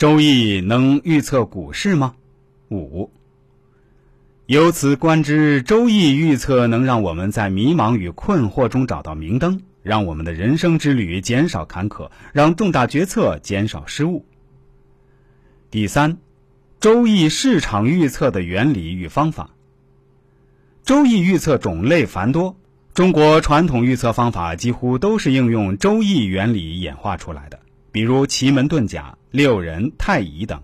周易能预测股市吗？五。由此观之，周易预测能让我们在迷茫与困惑中找到明灯，让我们的人生之旅减少坎坷，让重大决策减少失误。第三，周易市场预测的原理与方法。周易预测种类繁多，中国传统预测方法几乎都是应用周易原理演化出来的，比如奇门遁甲、六人、太乙等。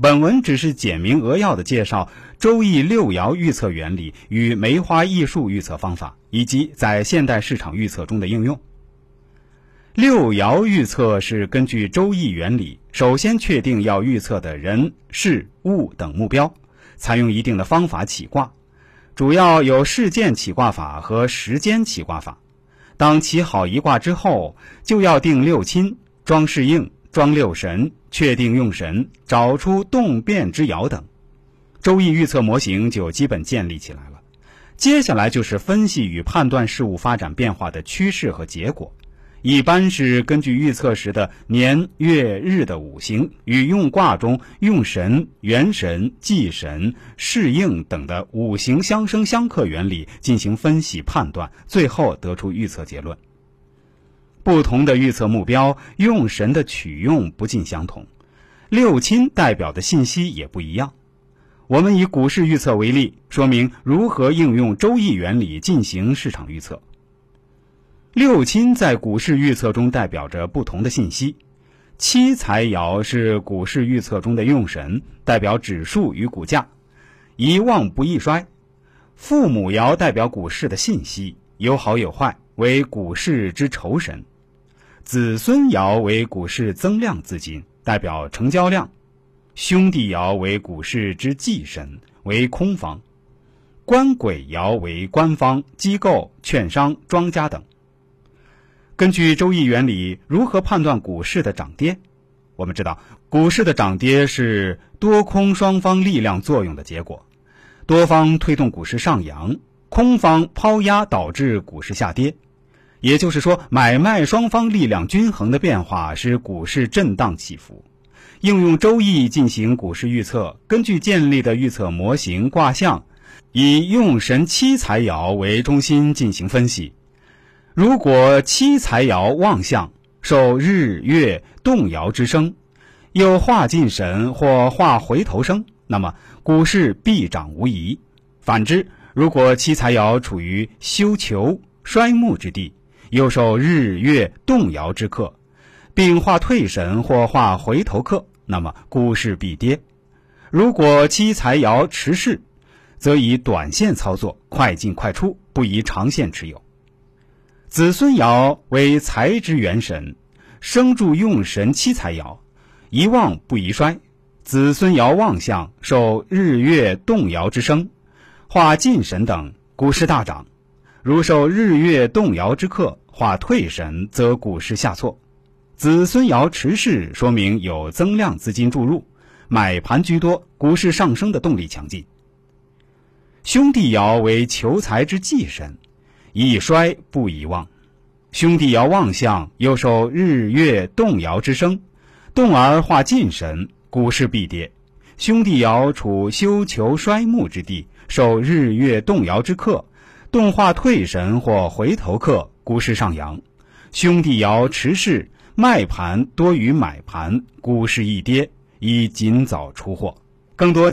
本文只是简明扼要的介绍周易六爻预测原理与梅花易数预测方法，以及在现代市场预测中的应用。六爻预测是根据周易原理，首先确定要预测的人、事、物等目标，采用一定的方法起卦，主要有事件起卦法和时间起卦法。当起好一卦之后，就要定六亲、装适应。装六神，确定用神，找出动变之爻等，周易预测模型就基本建立起来了。接下来就是分析与判断事物发展变化的趋势和结果，一般是根据预测时的年月日的五行与用卦中用神、元神、忌神、适应等的五行相生相克原理进行分析判断，最后得出预测结论。不同的预测目标，用神的取用不尽相同，六亲代表的信息也不一样。我们以股市预测为例，说明如何应用周易原理进行市场预测。六亲在股市预测中代表着不同的信息。七财爻是股市预测中的用神，代表指数与股价，宜旺不宜衰。父母爻代表股市的信息，有好有坏，为股市之酬神。子孙爻为股市增量资金，代表成交量；兄弟爻为股市之忌神，为空方；官鬼爻为官方机构、券商、庄家等。根据周易原理，如何判断股市的涨跌？我们知道，股市的涨跌是多空双方力量作用的结果，多方推动股市上扬，空方抛压导致股市下跌。也就是说，买卖双方力量均衡的变化使股市震荡起伏。应用周易进行股市预测，根据建立的预测模型卦象，以用神七财爻为中心进行分析。如果七财爻旺相，受日月动摇之声，又化进神或化回头生，那么股市必涨无疑。反之，如果七财爻处于休囚衰木之地，又受日月动摇之克，并化退神或化回头客，那么股市必跌。如果七财爻持势，则以短线操作，快进快出，不宜长线持有。子孙爻为财之元神，生助用神七财爻，一旺不宜衰。子孙爻旺相，受日月动摇之声，化进神等，股市大涨。如受日月动摇之克，化退神，则股市下挫。子孙爻持势，说明有增量资金注入，买盘居多，股市上升的动力强劲。兄弟爻为求财之忌神，宜衰不宜旺。兄弟爻旺相，又受日月动摇之生，动而化进神，股市必跌。兄弟爻处休囚衰木之地，受日月动摇之克。动画退神或回头客，股市上扬；兄弟爻持势，卖盘多于买盘，股市一跌，已尽早出货。更多。